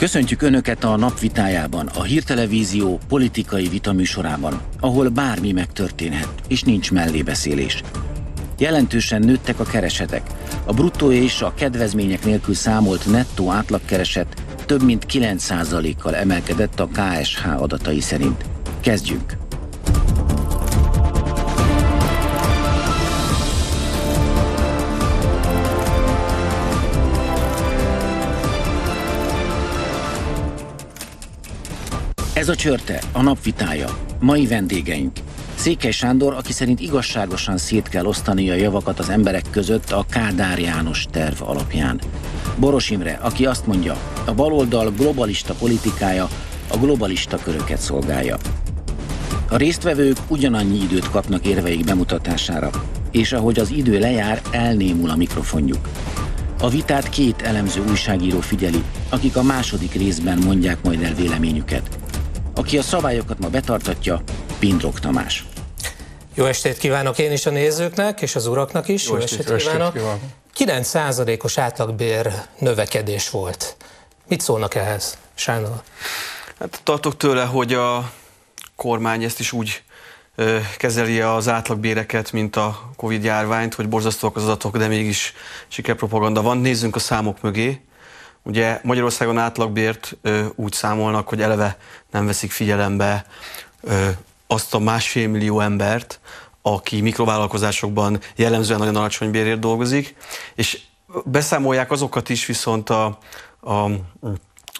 Köszöntjük Önöket a napvitájában, a hírtelevízió politikai vitaműsorában, ahol bármi megtörténhet, és nincs mellébeszélés. Jelentősen nőttek a keresetek. A bruttó és a kedvezmények nélkül számolt nettó átlagkereset több mint 9%-kal emelkedett a KSH adatai szerint. Kezdjünk! Ez a csörte, a napvitája. Mai vendégeink. Székely Sándor, aki szerint igazságosan szét kell osztani a javakat az emberek között a Kádár János terv alapján. Boros Imre, aki azt mondja, a baloldal globalista politikája a globalista köröket szolgálja. A résztvevők ugyanannyi időt kapnak érveik bemutatására, és ahogy az idő lejár, elnémul a mikrofonjuk. A vitát két elemző újságíró figyeli, akik a második részben mondják majd el véleményüket. Aki a szabályokat ma betartatja, Pindrok Tamás. Jó estét kívánok én is a nézőknek, és az uraknak is. Jó, Jó estét, estét kívánok. kívánok. 9%-os átlagbér növekedés volt. Mit szólnak ehhez, Sándor? Hát tartok tőle, hogy a kormány ezt is úgy ö, kezeli az átlagbéreket, mint a Covid járványt, hogy borzasztóak az adatok, de mégis sikerpropaganda van. Nézzünk a számok mögé. Ugye Magyarországon átlagbért ö, úgy számolnak, hogy eleve nem veszik figyelembe ö, azt a másfél millió embert, aki mikrovállalkozásokban jellemzően nagyon alacsony bérért dolgozik, és beszámolják azokat is viszont a, a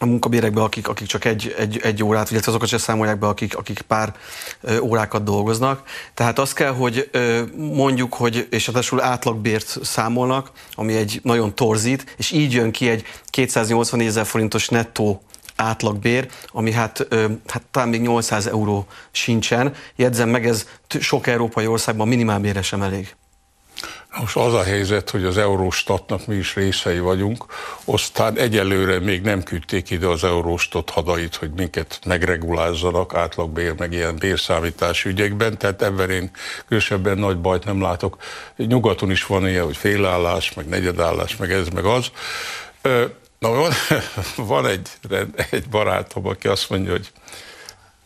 a munkabérekbe, akik, akik csak egy, egy, egy órát, illetve azokat sem számolják be, akik, akik pár ö, órákat dolgoznak. Tehát azt kell, hogy ö, mondjuk, hogy, és ráadásul átlagbért számolnak, ami egy nagyon torzít, és így jön ki egy 280 ezer forintos nettó átlagbér, ami hát, ö, hát talán még 800 euró sincsen. Jegyzem meg, ez sok európai országban minimálbére sem elég. Most az a helyzet, hogy az Euróstatnak mi is részei vagyunk, aztán egyelőre még nem küldték ide az Euróstat hadait, hogy minket megregulázzanak átlagbér, meg ilyen bérszámítás ügyekben, tehát ebben én különösebben nagy bajt nem látok. Nyugaton is van ilyen, hogy félállás, meg negyedállás, meg ez, meg az. Na, van, van egy, egy barátom, aki azt mondja, hogy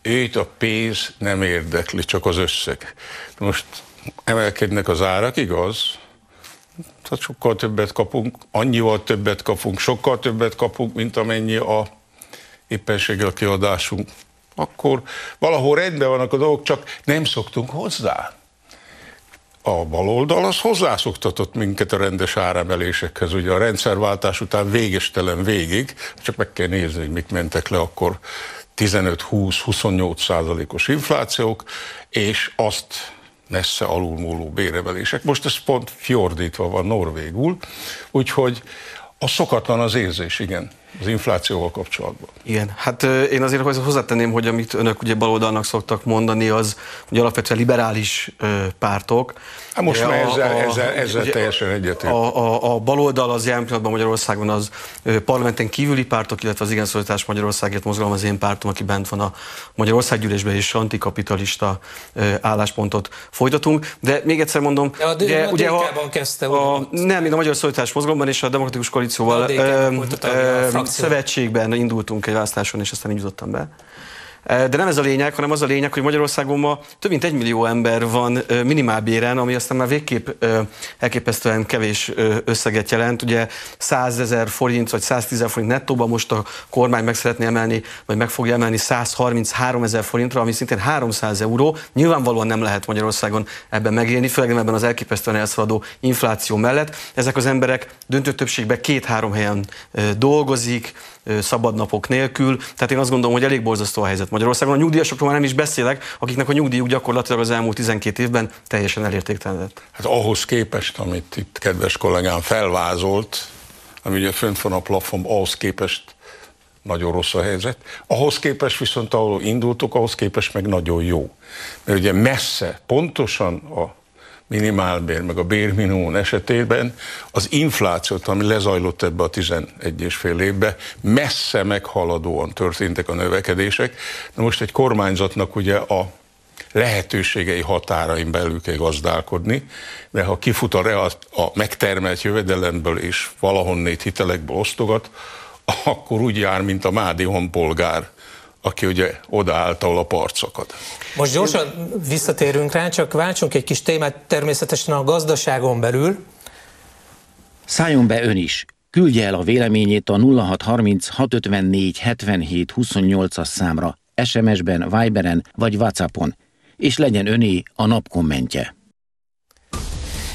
őt a pénz nem érdekli, csak az összeg. Most emelkednek az árak, igaz? Tehát sokkal többet kapunk, annyival többet kapunk, sokkal többet kapunk, mint amennyi a éppenséggel kiadásunk. Akkor valahol rendben vannak a dolgok, csak nem szoktunk hozzá. A baloldal az hozzászoktatott minket a rendes áremelésekhez. Ugye a rendszerváltás után végestelen végig, csak meg kell nézni, hogy mik mentek le akkor 15-20-28 százalékos inflációk, és azt messze alulmúló béremelések. Most ez pont fjordítva van norvégul, úgyhogy a szokatlan az érzés, igen az inflációval kapcsolatban. Igen, hát én azért hozzátenném, hogy amit önök ugye baloldalnak szoktak mondani, az ugye alapvetően liberális pártok. Hát most már ezzel, a, ezzel, ezzel ugye, teljesen egyetért. A, a, a baloldal az jelen pillanatban Magyarországon az parlamenten kívüli pártok, illetve az Igen Szolítás Magyarországért mozgalom az én pártom, aki bent van a Magyarországgyűlésben és antikapitalista álláspontot folytatunk. De még egyszer mondom, de a, ugye, a ugye a, kezdte a, nem, én a Magyar Szolítás mozgalomban és a Demokratikus Koalícióval a szövetségben indultunk egy választáson, és aztán így jutottam be. De nem ez a lényeg, hanem az a lényeg, hogy Magyarországon ma több mint egy millió ember van minimálbéren, ami aztán már végképp elképesztően kevés összeget jelent. Ugye 100 ezer forint vagy 110 ezer forint nettóban most a kormány meg szeretné emelni, vagy meg fogja emelni 133 ezer forintra, ami szintén 300 euró. Nyilvánvalóan nem lehet Magyarországon ebben megélni, főleg nem ebben az elképesztően elszaladó infláció mellett. Ezek az emberek döntő többségben két-három helyen dolgozik, szabadnapok nélkül. Tehát én azt gondolom, hogy elég borzasztó a helyzet Magyarországon. A nyugdíjasokról már nem is beszélek, akiknek a nyugdíjuk gyakorlatilag az elmúlt 12 évben teljesen elértéktelenedett. Hát ahhoz képest, amit itt kedves kollégám felvázolt, ami ugye fönt van a plafon, ahhoz képest nagyon rossz a helyzet. Ahhoz képest viszont, ahol indultok, ahhoz képest meg nagyon jó. Mert ugye messze, pontosan a minimálbér, meg a bérminimum esetében az inflációt, ami lezajlott ebbe a 11 és fél évbe, messze meghaladóan történtek a növekedések. Na most egy kormányzatnak ugye a lehetőségei határain belül kell gazdálkodni, mert ha kifut a, real, a megtermelt jövedelemből és valahonnét hitelekből osztogat, akkor úgy jár, mint a Mádi honpolgár, aki ugye odaállt, ahol a parcakad. Most gyorsan visszatérünk rá, csak váltsunk egy kis témát természetesen a gazdaságon belül. Szálljon be ön is. Küldje el a véleményét a 0630 654 77 28-as számra, SMS-ben, Viberen vagy Whatsappon, és legyen öné a nap kommentje.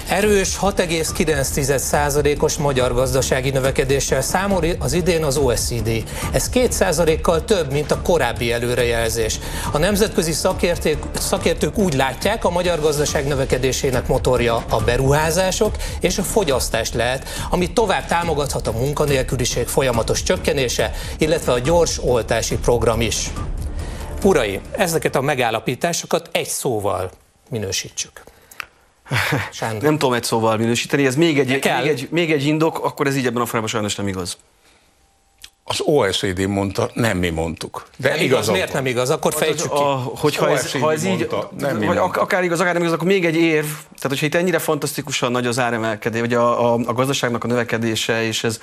Erős 6,9%-os magyar gazdasági növekedéssel számol az idén az OECD. Ez 2%-kal több, mint a korábbi előrejelzés. A nemzetközi szakértők, szakértők úgy látják, a magyar gazdaság növekedésének motorja a beruházások és a fogyasztás lehet, ami tovább támogathat a munkanélküliség folyamatos csökkenése, illetve a gyors oltási program is. Uraim, ezeket a megállapításokat egy szóval minősítsük. Sándor. Nem tudom egy szóval minősíteni, ez még egy, még egy, még egy indok, akkor ez így ebben a formában sajnos nem igaz. Az OECD mondta, nem mi mondtuk. De nem igaz, miért nem igaz? Akkor fejtsük ki. A, hogyha ez, ha ez így, mondta, nem vagy akár igaz, akár nem igaz, akkor még egy érv, tehát hogyha itt ennyire fantasztikusan nagy az áremelkedés, vagy a, a, a gazdaságnak a növekedése, és ez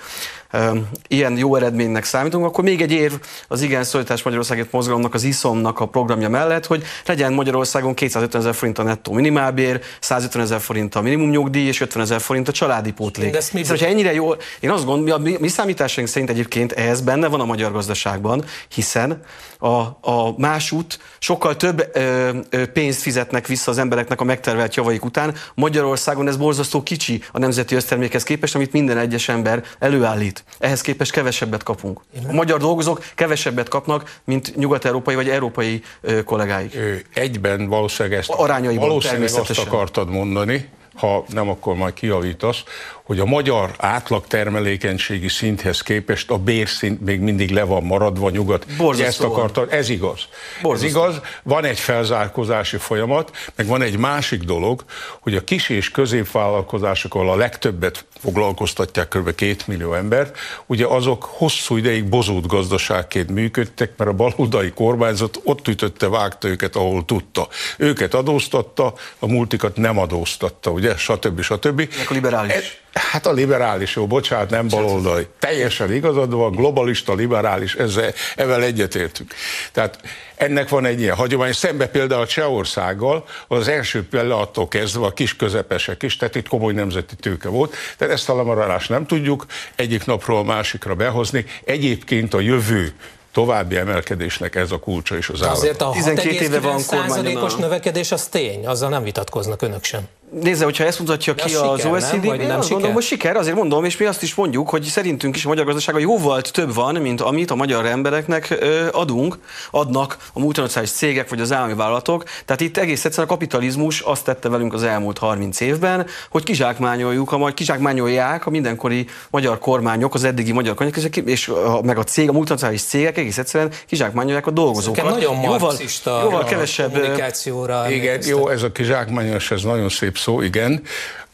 um, ilyen jó eredménynek számítunk, akkor még egy érv az igen szólítás Magyarországért mozgalomnak, az ISZOM-nak a programja mellett, hogy legyen Magyarországon 250 ezer forint a nettó minimálbér, 150 ezer forint a minimum nyugdíj, és 50 ezer forint a családi pótlék. De mi... Szóval, hogyha ennyire jó, én azt gondolom, mi, mi számításaink szerint egyébként ez benne van a magyar gazdaságban, hiszen a, a másút sokkal több ö, ö, pénzt fizetnek vissza az embereknek a megtervelt javaik után. Magyarországon ez borzasztó kicsi a nemzeti össztermékhez képest, amit minden egyes ember előállít. Ehhez képest kevesebbet kapunk. A magyar dolgozók kevesebbet kapnak, mint nyugat-európai vagy európai ö, kollégáik. Egyben valószínűleg ezt, valószínűleg azt akartad mondani, ha nem, akkor majd kiavítasz, hogy a magyar átlag termelékenységi szinthez képest a bérszint még mindig le van maradva nyugat. Ezt akarta, ez igaz. Ez igaz, van egy felzárkózási folyamat, meg van egy másik dolog, hogy a kis és középvállalkozások, ahol a legtöbbet foglalkoztatják kb. két millió embert, ugye azok hosszú ideig bozót gazdaságként működtek, mert a baloldali kormányzat ott ütötte, vágta őket, ahol tudta. Őket adóztatta, a multikat nem adóztatta, ugye, stb. stb. a liberális. E- Hát a liberális, jó, bocsánat, nem baloldali. Teljesen igazad van, globalista, liberális, ezzel, ezzel egyetértünk. Tehát ennek van egy ilyen hagyomány. Szembe például a Csehországgal, az első pillanattól kezdve a kis közepesek is, tehát itt komoly nemzeti tőke volt. Tehát ezt a lemaradást nem tudjuk egyik napról a másikra behozni. Egyébként a jövő további emelkedésnek ez a kulcsa is az állam. Azért a 12 éve van kormányon. növekedés az tény, azzal nem vitatkoznak önök sem. Nézze, hogyha ezt mutatja ki az, az OECD, nem, én nem azt gondolom, hogy siker, azért mondom, és mi azt is mondjuk, hogy szerintünk is a magyar gazdaságban jóval több van, mint amit a magyar embereknek adunk, adnak a multinacionális cégek vagy az állami vállalatok. Tehát itt egész egyszerűen a kapitalizmus azt tette velünk az elmúlt 30 évben, hogy kizsákmányoljuk, a, kizsákmányolják a mindenkori magyar kormányok, az eddigi magyar kormányok, és a, meg a cég, a multinacionális cégek egész egyszerűen kizsákmányolják a dolgozókat. Ez nagyon jóval, jóval kevesebb kommunikációra. Igen, jó, ez a kizsákmányos, ez nagyon szép szép szó, igen.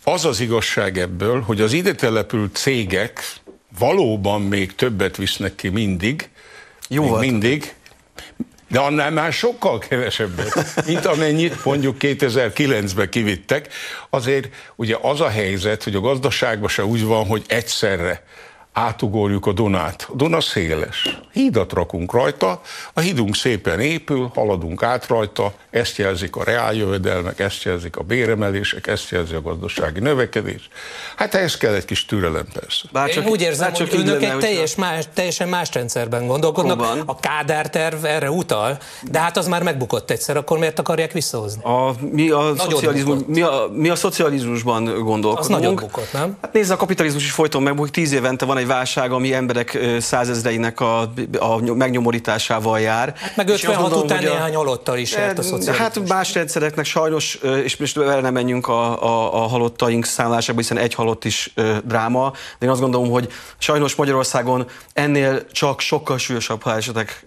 Az az igazság ebből, hogy az ide települt cégek valóban még többet visznek ki mindig, Jó még mindig, de annál már sokkal kevesebbet, mint amennyit mondjuk 2009-ben kivittek. Azért ugye az a helyzet, hogy a gazdaságban se úgy van, hogy egyszerre átugorjuk a Dunát. A Duna széles. Hídat rakunk rajta, a hídunk szépen épül, haladunk át rajta, ezt jelzik a reáljövedelmek, ezt jelzik a béremelések, ezt jelzi a gazdasági növekedés. Hát ehhez kell egy kis türelem persze. Bár csak, Én úgy érzem, hogy önök lenne, egy teljes más, teljesen más rendszerben gondolkodnak. Próban. A Kádár terv erre utal, de hát az már megbukott egyszer, akkor miért akarják visszahozni? A, mi, a szocializmus, mi, a, mi a szocializmusban gondolkodunk. Az nagyon bukott, nem? Hát nézd, a kapitalizmus is folyton megbukik, tíz évente van egy válság, ami emberek százezreinek a, a megnyomorításával jár. Hát meg 56 gondolom, után néhány halottal is járt a szocializmus. Hát más rendszereknek sajnos, és most vele nem menjünk a, a, a halottaink számlásába, hiszen egy halott is dráma, de én azt gondolom, hogy sajnos Magyarországon ennél csak sokkal súlyosabb halálesetek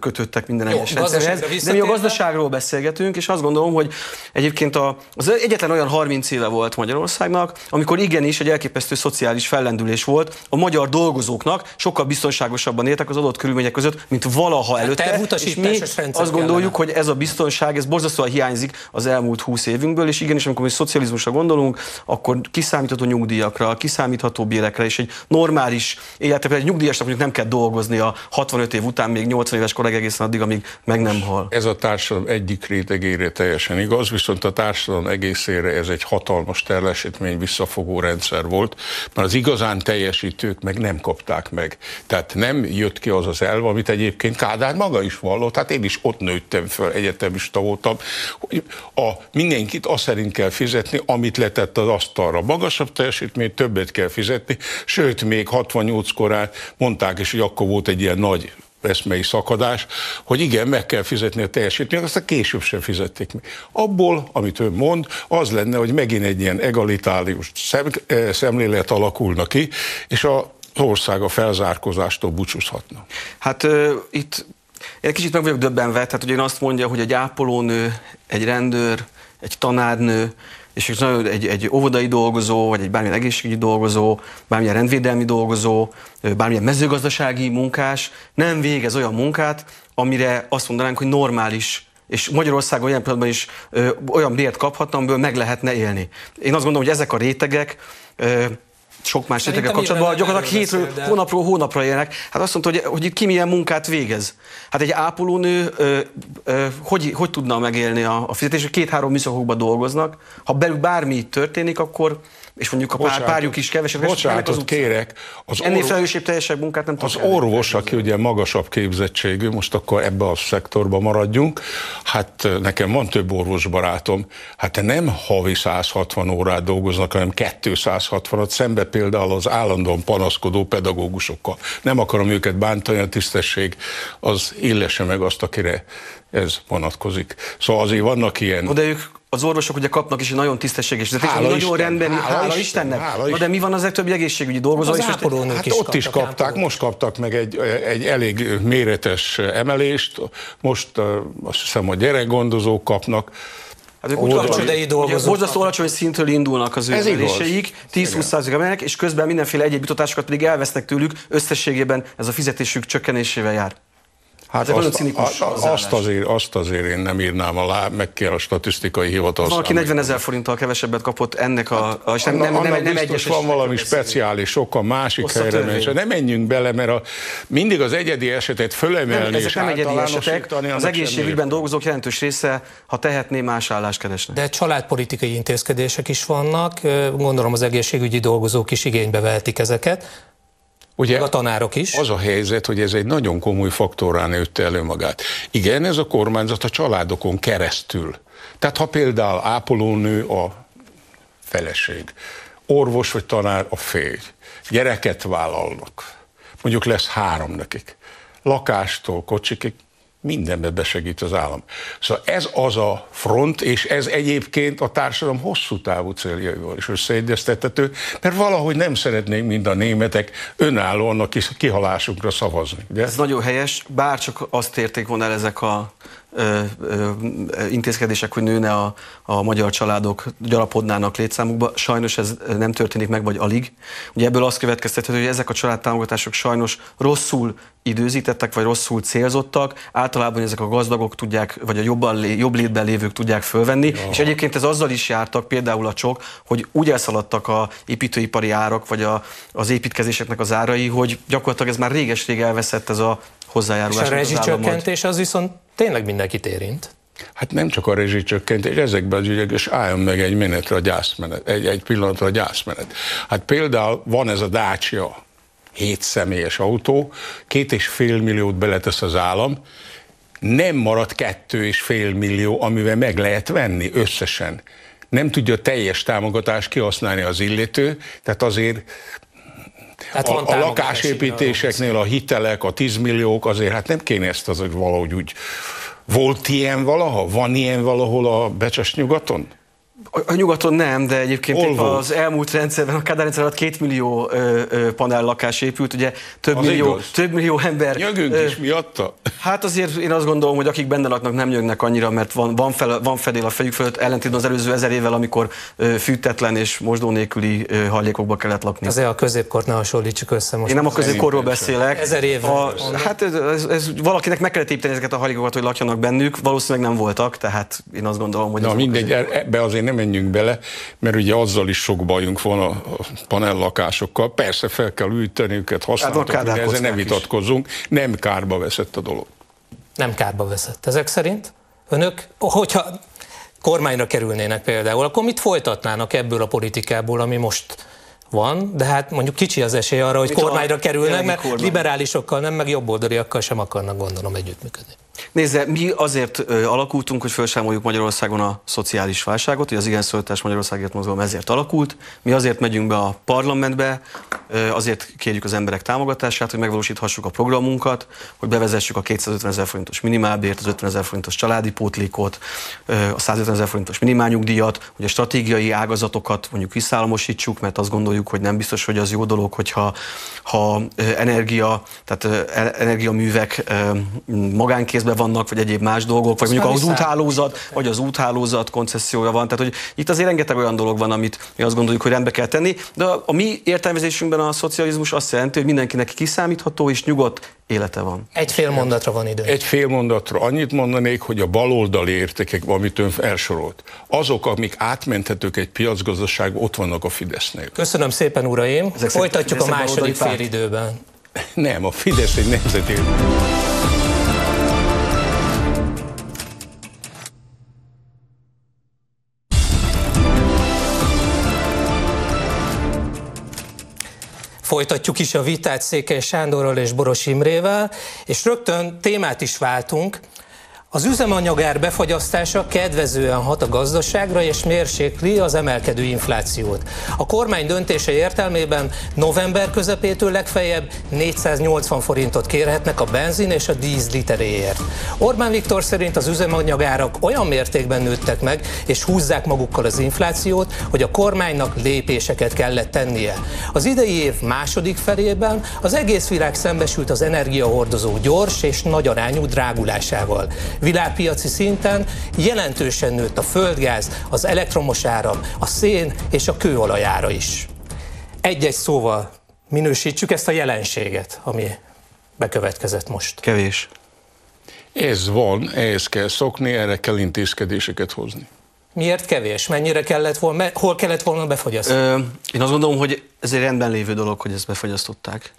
kötöttek minden egyes rendszerhez. De mi a gazdaságról beszélgetünk, és azt gondolom, hogy egyébként a, az egyetlen olyan 30 éve volt Magyarországnak, amikor igenis egy elképesztő szociális fellendülés volt, a magyar dolgozóknak sokkal biztonságosabban éltek az adott körülmények között, mint valaha előtte. És mi azt gondoljuk, kellene. hogy ez a biztonság, ez borzasztóan hiányzik az elmúlt húsz évünkből, és igenis, amikor mi szocializmusra gondolunk, akkor kiszámítható nyugdíjakra, kiszámítható bérekre, és egy normális életre, egy nyugdíjasnak mondjuk nem kell dolgozni a 65 év után, még 80 éves koreg egészen addig, amíg meg nem hal. Ez a társadalom egyik rétegére teljesen igaz, viszont a társadalom egészére ez egy hatalmas teljesítmény visszafogó rendszer volt, mert az igazán teljesítők meg nem kapták meg. Tehát nem jött ki az az elv, amit egyébként Kádár maga is vallott, tehát én is ott nőttem föl, egyetemista voltam, hogy a, mindenkit azt szerint kell fizetni, amit letett az asztalra. Magasabb teljesítmény, többet kell fizetni, sőt, még 68 korán mondták is, hogy akkor volt egy ilyen nagy eszmei szakadás, hogy igen, meg kell fizetni a teljesítményt, aztán később sem fizették meg. Abból, amit ön mond, az lenne, hogy megint egy ilyen egalitárius szem, eh, szemlélet alakulna ki, és a ország a felzárkozástól búcsúzhatna. Hát uh, itt én kicsit meg vagyok döbbenve, tehát hogy én azt mondja, hogy egy ápolónő, egy rendőr, egy tanárnő, és egy, egy óvodai dolgozó, vagy egy bármilyen egészségügyi dolgozó, bármilyen rendvédelmi dolgozó, bármilyen mezőgazdasági munkás nem végez olyan munkát, amire azt mondanánk, hogy normális és Magyarországon olyan pillanatban is ö, olyan bért kaphatna, amiből meg lehetne élni. Én azt gondolom, hogy ezek a rétegek ö, sok más réteggel kapcsolatban gyakorlatilag hétről, de... hónapról hónapra élnek. Hát azt mondta, hogy, hogy itt ki milyen munkát végez. Hát egy ápolónő ö, ö, hogy, hogy tudna megélni a, a fizetés, két-három műszakokban dolgoznak. Ha belül bármi történik, akkor és mondjuk a pár, párjuk is kevesebb. Bocsánatot kérek. Az Ennél orvos, felelősségteljesebb munkát nem Az orvos, aki ugye magasabb képzettségű, most akkor ebbe a szektorba maradjunk, hát nekem van több orvos barátom, hát nem havi 160 órát dolgoznak, hanem 260-at, szembe például az állandóan panaszkodó pedagógusokkal. Nem akarom őket bántani, a tisztesség az illese meg azt, akire ez vonatkozik. Szóval azért vannak ilyen... De ők az orvosok ugye kapnak is egy nagyon tisztességes és nagyon Isten, rendben, hála, hála Isten, Istennek. Hála Na de mi van az többi egészségügyi dolgozó? Az és most, hát is ott is kapták, most kaptak meg egy, egy elég méretes emelést, most azt hiszem a gyerekgondozók kapnak, Hát ők alacsony, borzasztó alacsony szintről indulnak az ő emeléseik, 10-20 emelnek, és közben mindenféle egyéb jutatásokat pedig elvesznek tőlük, összességében ez a fizetésük csökkenésével jár. Hát azt, cinikus a, a, azt, azért, azt azért én nem írnám alá, meg kell a statisztikai hivatal. Valaki 40 ezer forinttal kevesebbet kapott ennek a... a és nem, nem, nem, nem, nem egyes van valami speciális, sokkal másik helyre megy. Ne menjünk bele, mert a, mindig az egyedi esetet fölemelni nem, ezek és nem egyedi esetek. Az egészségügyben dolgozók jelentős része, ha tehetné, más állást keresne. De családpolitikai intézkedések is vannak. Gondolom az egészségügyi dolgozók is igénybe vehetik ezeket. Ugye a tanárok is. Az a helyzet, hogy ez egy nagyon komoly faktorán nőtte elő magát. Igen, ez a kormányzat a családokon keresztül. Tehát ha például ápolónő a feleség, orvos vagy tanár a férj, gyereket vállalnak, mondjuk lesz három nekik, lakástól kocsikig, mindenbe besegít az állam. Szóval ez az a front, és ez egyébként a társadalom hosszú távú céljaival is összeegyeztethető, mert valahogy nem szeretnénk mind a németek önállóan a kihalásunkra szavazni. Ugye? Ez nagyon helyes, bár csak azt érték volna el ezek a ö, ö, intézkedések, hogy nőne a, a magyar családok, gyarapodnának létszámukba. Sajnos ez nem történik meg, vagy alig. Ugye ebből azt következtethető, hogy ezek a családtámogatások sajnos rosszul időzítettek, vagy rosszul célzottak. Általában ezek a gazdagok tudják, vagy a jobban, jobb létben lévők tudják fölvenni. Ja. És egyébként ez azzal is jártak, például a csok, hogy úgy elszaladtak a építőipari árak, vagy a, az építkezéseknek az árai, hogy gyakorlatilag ez már réges-rég elveszett ez a hozzájárulás. És a rezsicsökkentés az viszont tényleg mindenkit érint. Hát nem csak a rezsicsökkentés, ezekben az ügyek, és álljon meg egy menetre a gyászmenet, egy, egy pillanatra a gyászmenet. Hát például van ez a Dacia, hét személyes autó, két és fél milliót beletesz az állam, nem marad kettő és fél millió, amivel meg lehet venni összesen. Nem tudja teljes támogatást kihasználni az illető, tehát azért tehát a, a lakásépítéseknél a hitelek, a 10 milliók, azért hát nem kéne ezt az, hogy valahogy úgy volt ilyen valaha? Van ilyen valahol a Becses nyugaton? A nyugaton nem, de egyébként Hol volt? az elmúlt rendszerben, a Kádár rendszer alatt két millió ö, ö, panel lakás épült, ugye több Az millió, igaz. több millió ember. Nyögünk ö, is miatta. Hát azért én azt gondolom, hogy akik benne laknak, nem nyögnek annyira, mert van, van, fel, van fedél a fejük fölött, ellentétben az előző ezer évvel, amikor ö, fűtetlen és mosdó nélküli ö, hajlékokba kellett lakni. Azért a középkort ne hasonlítsuk össze most. Én nem a középkorról beszélek. Ezer éve. A, hát ez, ez, ez, valakinek meg kellett építeni ezeket a hajlékokat, hogy lakjanak bennük, valószínűleg nem voltak, tehát én azt gondolom, hogy Na mindegy, azért- e- ebbe azért nem menjünk bele, mert ugye azzal is sok bajunk van a panellakásokkal. Persze fel kell űteni őket, Hát van hát ezzel nem is. vitatkozzunk. Nem kárba veszett a dolog. Nem kárba veszett. Ezek szerint önök, hogyha kormányra kerülnének például, akkor mit folytatnának ebből a politikából, ami most van, de hát mondjuk kicsi az esély arra, hogy Mit kormányra kerülnek, jelenlegi mert kormány? liberálisokkal nem, meg jobboldaliakkal sem akarnak gondolom együttműködni. Nézze, mi azért ö, alakultunk, hogy felszámoljuk Magyarországon a szociális válságot, hogy az igen szólítás Magyarországért mozgalom ezért alakult. Mi azért megyünk be a parlamentbe, ö, azért kérjük az emberek támogatását, hogy megvalósíthassuk a programunkat, hogy bevezessük a 250 ezer forintos minimálbért, az 50 ezer forintos családi pótlékot, ö, a 150 ezer forintos minimálnyugdíjat, hogy a stratégiai ágazatokat mondjuk visszállamosítsuk, mert azt gondoljuk, hogy nem biztos, hogy az jó dolog, hogyha ha energia, tehát e- energiaművek ö, magánkézben vannak, vagy egyéb más dolgok, vagy mondjuk már az úthálózat, vagy az úthálózat koncessziója van. Tehát, hogy itt azért rengeteg olyan dolog van, amit mi azt gondoljuk, hogy rendbe kell tenni, de a, mi értelmezésünkben a szocializmus azt jelenti, hogy mindenkinek kiszámítható és nyugodt élete van. Egy fél mondatra van idő. Egy fél mondatra annyit mondanék, hogy a baloldali értékek, amit ön felsorolt, azok, amik átmenthetők egy piacgazdaságba, ott vannak a Fidesznél. Köszönöm szépen, uraim. szerint Folytatjuk a második párt? félidőben. Nem, a Fidesz egy nemzeti Folytatjuk is a vitát Székely Sándorral és Boros Imrével, és rögtön témát is váltunk. Az üzemanyagár befagyasztása kedvezően hat a gazdaságra és mérsékli az emelkedő inflációt. A kormány döntése értelmében november közepétől legfeljebb 480 forintot kérhetnek a benzin és a díz literéért. Orbán Viktor szerint az üzemanyagárak olyan mértékben nőttek meg és húzzák magukkal az inflációt, hogy a kormánynak lépéseket kellett tennie. Az idei év második felében az egész világ szembesült az energiahordozó gyors és nagy arányú drágulásával. Világpiaci szinten jelentősen nőtt a földgáz, az elektromos áram, a szén és a kőolajára is. Egy-egy szóval minősítsük ezt a jelenséget, ami bekövetkezett most. Kevés. Ez van, ehhez kell szokni, erre kell intézkedéseket hozni. Miért kevés? Mennyire kellett volna, hol kellett volna befogyasztani? Ö, én azt gondolom, hogy ez egy rendben lévő dolog, hogy ezt befagyasztották.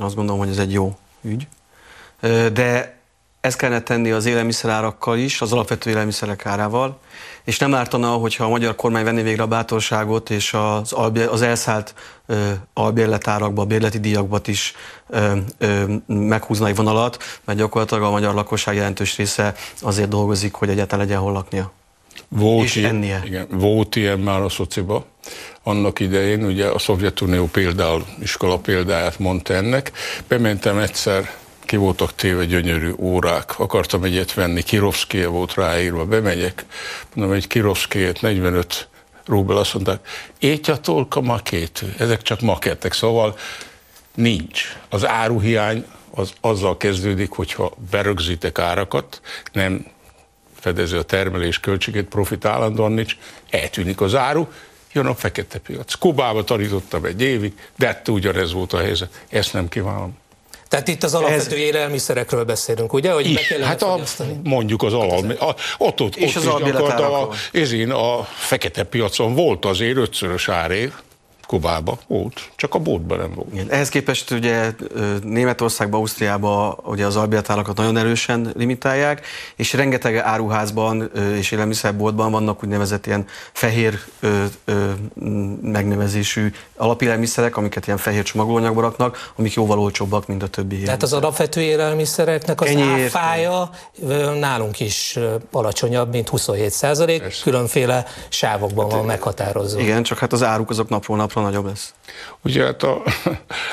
Én azt gondolom, hogy ez egy jó ügy. Ö, de ezt kellene tenni az élelmiszerárakkal is, az alapvető élelmiszerek árával, és nem ártana, hogyha a magyar kormány venné végre a bátorságot, és az, az elszállt ö, albérletárakba, bérleti díjakba is ö, ö, meghúzna egy vonalat, mert gyakorlatilag a magyar lakosság jelentős része azért dolgozik, hogy egyáltalán legyen hol laknia. Volt És ilyen, ennie. Igen, volt ilyen már a szociba. Annak idején, ugye a Szovjetunió például, iskola példáját mondta ennek. Bementem egyszer, ki voltak téve gyönyörű órák, akartam egyet venni, Kirovszkéje volt ráírva, bemegyek, mondom, egy Kirovszkéjét, 45 rubel, azt mondták, étjatolka makétű, ezek csak makettek, szóval nincs. Az áruhiány az azzal kezdődik, hogyha berögzítek árakat, nem fedezi a termelés költségét, profit állandóan nincs, eltűnik az áru, jön a fekete piac. Kubába tanítottam egy évig, de hát ugyanez volt a helyzet. Ezt nem kívánom. Tehát itt az alapvető élelmiszerekről beszélünk, ugye? Hogy be Is, kellene hát a, mondjuk az alal, a, ott, ott, És ott az is gyakorlatilag a, ezén a fekete piacon volt azért ötszörös árév, Kubába volt, csak a boltban nem volt. Igen. Ehhez képest ugye Németországban, Ausztriában ugye az albérletárakat nagyon erősen limitálják, és rengeteg áruházban és élelmiszerboltban vannak úgynevezett ilyen fehér ö, ö, megnevezésű alapélelmiszerek, amiket ilyen fehér csomagolóanyagba raknak, amik jóval olcsóbbak, mint a többi. Tehát az alapvető élelmiszereknek az Ennyiért. áfája nálunk is alacsonyabb, mint 27 százalék, különféle sávokban van meghatározva. Igen, csak hát az áruk azok napról napra sokkal nagyobb lesz. Ugye hát a,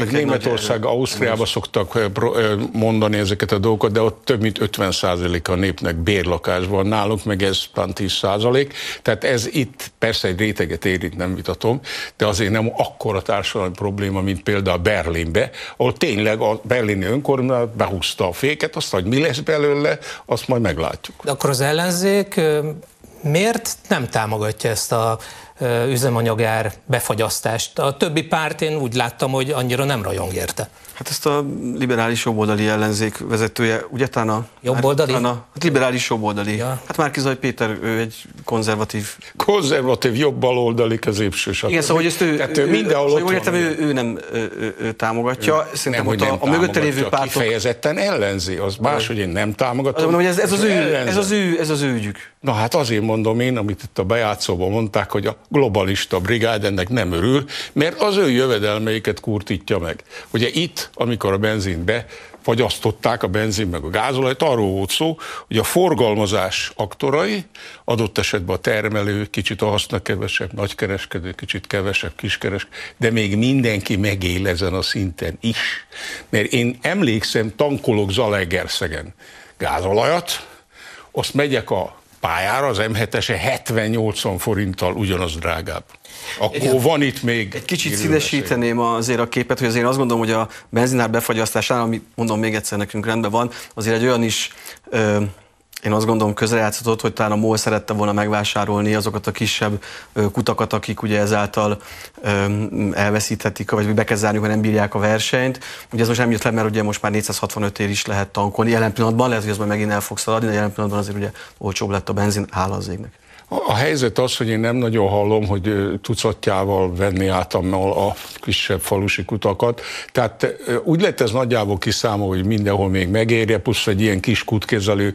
egy Németország, Ausztriába szoktak pro- ö, mondani ezeket a dolgokat, de ott több mint 50% a népnek bérlakásban, nálunk meg ez talán 10 Tehát ez itt persze egy réteget érint, nem vitatom, de azért nem akkora társadalmi probléma, mint például Berlinbe, ahol tényleg a berlini önkormányzat behúzta a féket, azt, hogy mi lesz belőle, azt majd meglátjuk. De akkor az ellenzék miért nem támogatja ezt a üzemanyagár befagyasztást? A többi párt én úgy láttam, hogy annyira nem rajong érte. Hát ezt a liberális jobboldali ellenzék vezetője, ugye talán a... Jobboldali? Talán a hát liberális jobboldali. Ja. Hát Márki Zaj Péter, ő egy konzervatív Konzervatív, jobb baloldali, középső, stb. Igen, szóval hogy ezt ő, Tehát ő mindenhol szóval ott jól értem, ő, ő nem ő, ő, ő támogatja. Szerintem nem, ott a, a mögötte lévő pártok... Kifejezetten ellenzi, az más, hogy én nem támogatom. Mondom, hogy ez, ez, az ő, ellenzem. ez, az ő, ez az ő ügyük. Na hát azért mondom én, amit itt a bejátszóban mondták, hogy a globalista brigád ennek nem örül, mert az ő jövedelmeiket kurtítja meg. Ugye itt, amikor a benzin be fagyasztották a benzin meg a gázolajt, arról volt szó, hogy a forgalmazás aktorai, adott esetben a termelő, kicsit a haszna kevesebb, nagykereskedő, kicsit kevesebb, kiskereskedő, de még mindenki megél ezen a szinten is. Mert én emlékszem, tankolok Zalaegerszegen gázolajat, azt megyek a pályára, az M7-ese 70-80 forinttal ugyanaz drágább. Akkor Igen. van itt még... Egy kicsit színesíteném azért a képet, hogy azért azt gondolom, hogy a benzinár befagyasztásánál, ami mondom még egyszer nekünk rendben van, azért egy olyan is ö, én azt gondolom közrejátszott, hogy talán a MOL szerette volna megvásárolni azokat a kisebb kutakat, akik ugye ezáltal elveszíthetik, vagy be kell zárni, mert nem bírják a versenyt. Ugye ez most nem jött le, mert ugye most már 465 ér is lehet tankolni. Jelen pillanatban lehet, hogy ez majd megint el fog szaladni, de jelen pillanatban azért ugye olcsóbb lett a benzin, hála az égnek. A helyzet az, hogy én nem nagyon hallom, hogy tucatjával venni át a, kisebb falusi kutakat. Tehát úgy lett ez nagyjából kiszámolva, hogy mindenhol még megérje, plusz egy ilyen kis kutkezelő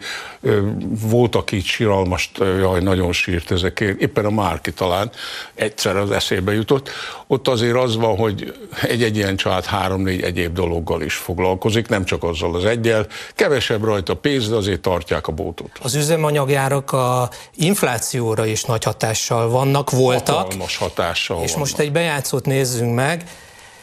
volt, aki itt síralmast, ö, jaj, nagyon sírt ezekért, éppen a Márki talán egyszer az eszébe jutott. Ott azért az van, hogy egy-egy ilyen család három-négy egyéb dologgal is foglalkozik, nem csak azzal az egyel. Kevesebb rajta pénz, de azért tartják a bótot. Az üzemanyagjárak a inflációra is nagy hatással vannak, voltak. Hatalmas hatással És vannak. most egy bejátszót nézzünk meg.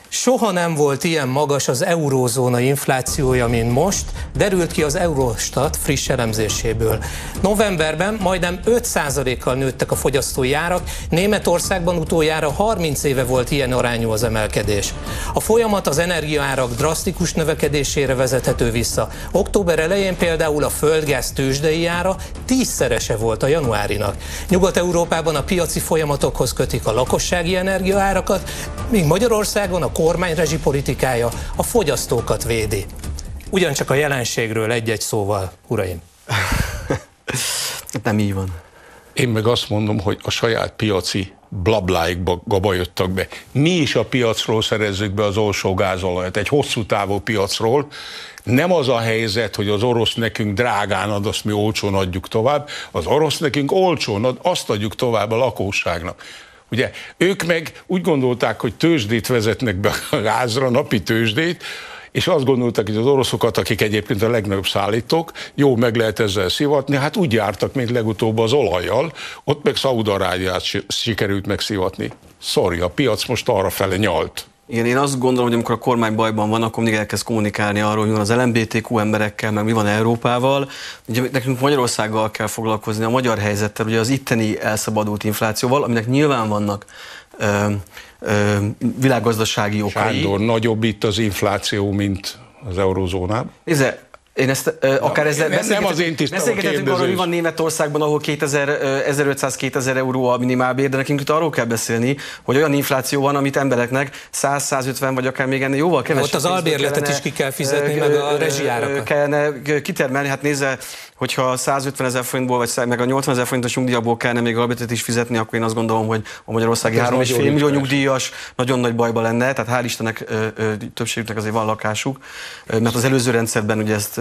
Soha nem volt ilyen magas az eurózóna inflációja, mint most, derült ki az Eurostat friss elemzéséből. Novemberben majdnem 5%-kal nőttek a fogyasztói árak, Németországban utoljára 30 éve volt ilyen arányú az emelkedés. A folyamat az energiaárak drasztikus növekedésére vezethető vissza. Október elején például a földgáz tőzsdei ára tízszerese volt a januárinak. Nyugat-Európában a piaci folyamatokhoz kötik a lakossági energiaárakat, míg Magyarországon a kormány rezsipolitikája a fogyasztókat védi. Ugyancsak a jelenségről egy-egy szóval, uraim. Nem így van. Én meg azt mondom, hogy a saját piaci blabláikba gaba jöttek be. Mi is a piacról szerezzük be az olsó gázolajat, egy hosszú távú piacról. Nem az a helyzet, hogy az orosz nekünk drágán ad, azt mi olcsón adjuk tovább, az orosz nekünk olcsón ad, azt adjuk tovább a lakosságnak. Ugye ők meg úgy gondolták, hogy tőzsdét vezetnek be a gázra, napi tőzsdét, és azt gondolták, hogy az oroszokat, akik egyébként a legnagyobb szállítók, jó meg lehet ezzel szivatni, hát úgy jártak, mint legutóbb az olajjal, ott meg Szaudarábiát si- sikerült megszivatni. Sorry, a piac most arra fele nyalt. Igen, én azt gondolom, hogy amikor a kormány bajban van, akkor mindig elkezd kommunikálni arról, hogy mi van az LMBTQ emberekkel, meg mi van Európával. Ugye nekünk Magyarországgal kell foglalkozni, a magyar helyzettel, ugye az itteni elszabadult inflációval, aminek nyilván vannak ö, ö, világgazdasági okai. Sándor, nagyobb itt az infláció, mint az eurozónában. Nézze, én ezt ö, akár ezzel nem- nem az én beszélgethetünk arról, hogy van Németországban, ahol 2000, ö, 1500-2000 euró a minimálbér, de nekünk itt arról kell beszélni, hogy olyan infláció van, amit embereknek 100-150 vagy akár még ennél jóval kevesebb. Ott az albérletet kellene, is ki kell fizetni, ö, meg a rezsijárakat. Kellene kitermelni, hát nézze, hogyha 150 ezer forintból, vagy meg a 80 ezer forintos nyugdíjabból kellene még albérletet is fizetni, akkor én azt gondolom, hogy a magyarországi Hát ez 3,5 nagyon millió nyugdíjas nagyon nagy bajba lenne, tehát hál' Istennek többségüknek azért van lakásuk, mert az előző rendszerben ugye ezt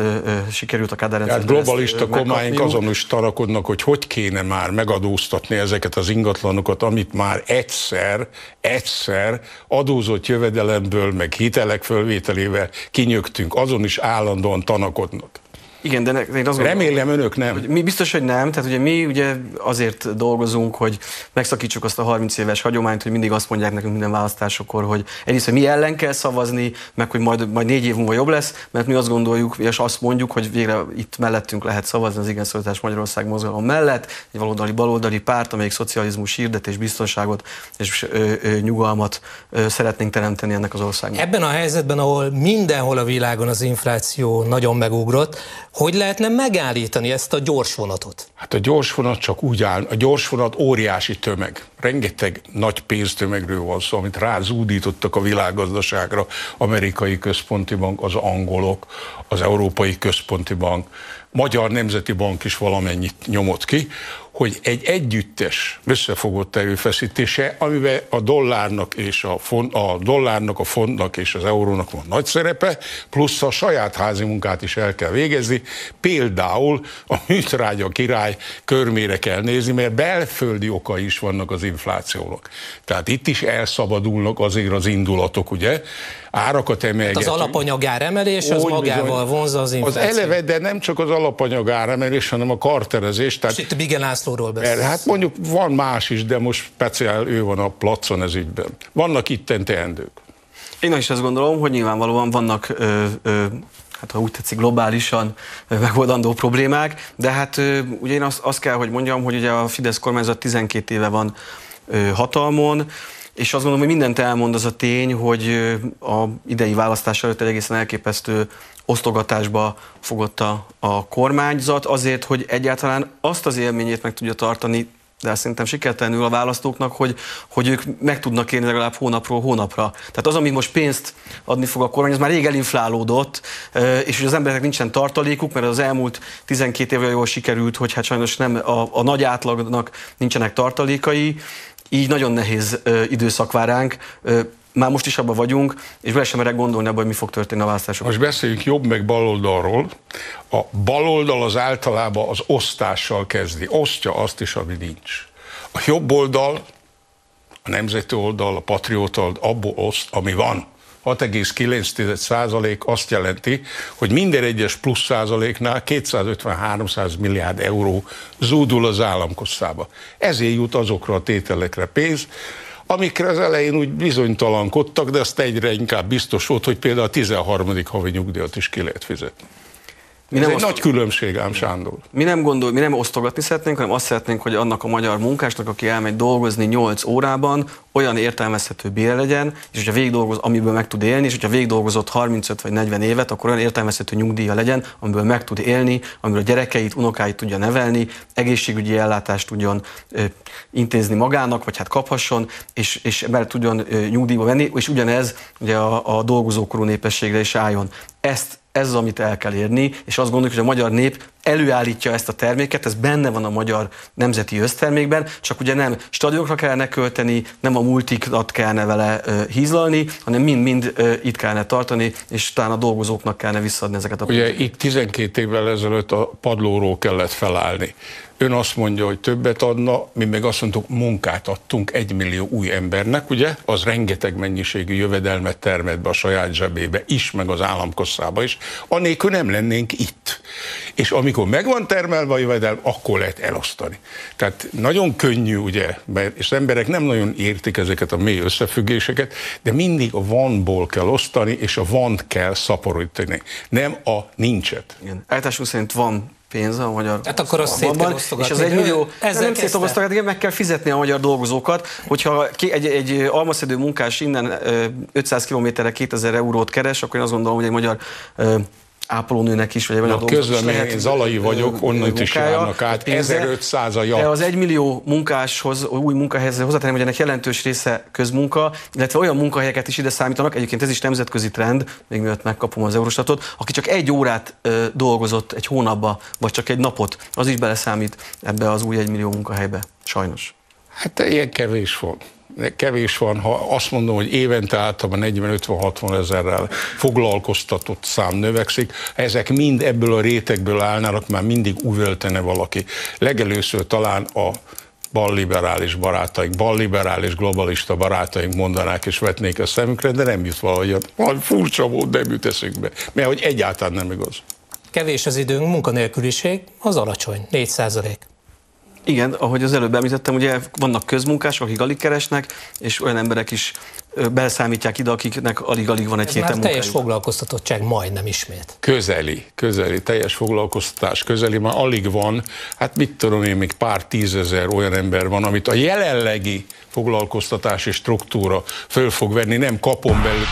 sikerült a Kádár rendszerben ezt, globalista kormányok azon is tarakodnak, hogy hogy kéne már megadóztatni ezeket az ingatlanokat, amit már egyszer, egyszer adózott jövedelemből, meg hitelek fölvételével kinyögtünk, azon is állandóan tanakodnak. Igen, de ne, én azt gondolom, Remélem önök nem. Hogy mi biztos, hogy nem. Tehát ugye mi ugye azért dolgozunk, hogy megszakítsuk azt a 30 éves hagyományt, hogy mindig azt mondják nekünk minden választásokor, hogy egyrészt, hogy mi ellen kell szavazni, meg hogy majd, majd négy év múlva jobb lesz, mert mi azt gondoljuk, és azt mondjuk, hogy végre itt mellettünk lehet szavazni az igen szólítás Magyarország mozgalom mellett, egy valódali baloldali párt, amelyik szocializmus hirdet és biztonságot és ö, ö, nyugalmat ö, szeretnénk teremteni ennek az országnak. Ebben a helyzetben, ahol mindenhol a világon az infláció nagyon megugrott, hogy lehetne megállítani ezt a gyorsvonatot? Hát a gyorsvonat csak úgy áll, a gyorsvonat óriási tömeg. Rengeteg nagy pénztömegről van szó, amit rázúdítottak a világgazdaságra, amerikai központi bank, az angolok, az európai központi bank, Magyar Nemzeti Bank is valamennyit nyomott ki, hogy egy együttes összefogott erőfeszítése, amiben a dollárnak és a, font, a dollárnak, a fontnak és az eurónak van nagy szerepe, plusz a saját házi munkát is el kell végezni. Például a műtrágya király körmére kell nézni, mert belföldi okai is vannak az inflációnak. Tehát itt is elszabadulnak azért az indulatok, ugye? Árakat emelgetünk. Hát az alapanyag áremelés az magával bizony, vonza az inflációt. Az eleve, de nem csak az alapanyag áremelés, hanem a karterezés. Tehát, itt Bige Lászlóról beszélsz. Hát mondjuk van más is, de most speciál ő van a placon ez ügyben. Vannak itten teendők. Én is azt gondolom, hogy nyilvánvalóan vannak ö, ö, hát ha úgy tetszik, globálisan megoldandó problémák, de hát ugye én azt, azt kell, hogy mondjam, hogy ugye a Fidesz kormányzat 12 éve van hatalmon, és azt gondolom, hogy mindent elmond az a tény, hogy a idei választás előtt egy egészen elképesztő osztogatásba fogott a, kormányzat azért, hogy egyáltalán azt az élményét meg tudja tartani, de szerintem sikertelenül a választóknak, hogy, hogy ők meg tudnak élni legalább hónapról hónapra. Tehát az, ami most pénzt adni fog a kormány, az már rég elinflálódott, és hogy az embereknek nincsen tartalékuk, mert az elmúlt 12 évvel jól sikerült, hogy hát sajnos nem a, a nagy átlagnak nincsenek tartalékai, így nagyon nehéz időszak vár ránk. Már most is abban vagyunk, és bele sem merek gondolni abban, hogy mi fog történni a választásokon. Most beszéljünk jobb meg baloldalról. A baloldal az általában az osztással kezdi. Osztja azt is, ami nincs. A jobb oldal, a nemzeti oldal, a patrióta abból oszt, ami van. 6,9 százalék azt jelenti, hogy minden egyes plusz százaléknál 250-300 milliárd euró zúdul az államkosszába. Ezért jut azokra a tételekre pénz, amikre az elején úgy bizonytalankodtak, de azt egyre inkább biztos volt, hogy például a 13. havi nyugdíjat is ki lehet fizetni. Mi nem Ez egy oszt... nagy különbség ám, Sándor. Mi nem gondol, mi nem osztogatni szeretnénk, hanem azt szeretnénk, hogy annak a magyar munkásnak, aki elmegy dolgozni 8 órában, olyan értelmezhető bére legyen, és hogyha végig dolgoz, amiből meg tud élni, és hogyha végig dolgozott 35 vagy 40 évet, akkor olyan értelmezhető nyugdíja legyen, amiből meg tud élni, amiből a gyerekeit, unokáit tudja nevelni, egészségügyi ellátást tudjon ö, intézni magának, vagy hát kaphasson, és, és mert tudjon ö, nyugdíjba venni, és ugyanez ugye a, a dolgozókorú népességre is álljon. Ezt ez az, amit el kell érni, és azt gondoljuk, hogy a magyar nép előállítja ezt a terméket, ez benne van a magyar nemzeti össztermékben, csak ugye nem stadionokra kellene költeni, nem a multikat kellene vele hízlalni, hanem mind-mind itt kellene tartani, és talán a dolgozóknak kellene visszaadni ezeket a Ugye itt 12 évvel ezelőtt a padlóról kellett felállni. Ön azt mondja, hogy többet adna, mi meg azt mondtuk, munkát adtunk egy millió új embernek, ugye? Az rengeteg mennyiségű jövedelmet termelt be a saját zsebébe is, meg az államkosszába is. Anélkül nem lennénk itt. És amikor megvan termelve a jövedelem, akkor lehet elosztani. Tehát nagyon könnyű, ugye, mert és az emberek nem nagyon értik ezeket a mély összefüggéseket, de mindig a vanból kell osztani, és a vant kell szaporítani, nem a nincset. Igen. Általában szerint van pénz a magyar Hát akkor azt szét kell És az egy millió, ezzel nem szétosztogatni, igen, meg kell fizetni a magyar dolgozókat, hogyha egy, egy almaszedő munkás innen 500 kilométerre 2000 eurót keres, akkor én azt gondolom, hogy egy magyar ápolónőnek is, vagy a közben én Zalai vagyok, onnan is járnak át, 1500 a. De az egymillió munkáshoz, új munkahelyhez hozzátenem, hogy ennek jelentős része közmunka, illetve olyan munkahelyeket is ide számítanak, egyébként ez is nemzetközi trend, még mielőtt megkapom az Eurostatot, aki csak egy órát ö, dolgozott egy hónapba, vagy csak egy napot, az is beleszámít ebbe az új egymillió munkahelybe, sajnos. Hát ilyen kevés volt kevés van, ha azt mondom, hogy évente általában 40-50-60 ezerrel foglalkoztatott szám növekszik, ezek mind ebből a rétegből állnának, már mindig üvöltene valaki. Legelőször talán a balliberális barátaink, balliberális globalista barátaink mondanák és vetnék a szemükre, de nem jut valahogy, valami furcsa volt, nem jut eszükbe, mert hogy egyáltalán nem igaz. kevés az időnk, munkanélküliség az alacsony, 4 százalék. Igen, ahogy az előbb említettem, ugye vannak közmunkások, akik alig keresnek, és olyan emberek is beleszámítják ide, akiknek alig-alig van egy Ez héten már teljes munkájuk. foglalkoztatottság majdnem ismét. Közeli, közeli, teljes foglalkoztatás közeli, már alig van, hát mit tudom én, még pár tízezer olyan ember van, amit a jelenlegi foglalkoztatási struktúra föl fog venni, nem kapon belül.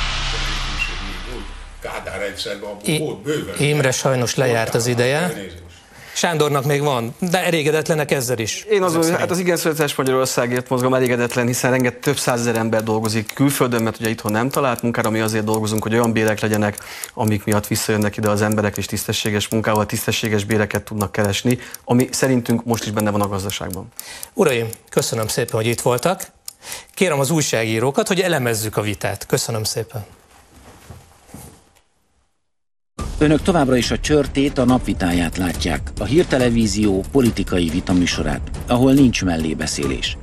Kádár rendszerben volt bőven. Imre sajnos lejárt az ideje. Sándornak még van, de elégedetlenek ezzel is. Én azon, hát az igen születes Magyarországért mozgom elégedetlen, hiszen rengeteg több százezer ember dolgozik külföldön, mert ugye itthon nem talált munkára, mi azért dolgozunk, hogy olyan bérek legyenek, amik miatt visszajönnek ide az emberek, és tisztességes munkával tisztességes béreket tudnak keresni, ami szerintünk most is benne van a gazdaságban. Uraim, köszönöm szépen, hogy itt voltak. Kérem az újságírókat, hogy elemezzük a vitát. Köszönöm szépen. Önök továbbra is a csörtét, a napvitáját látják, a hírtelevízió politikai vitaműsorát, ahol nincs mellébeszélés.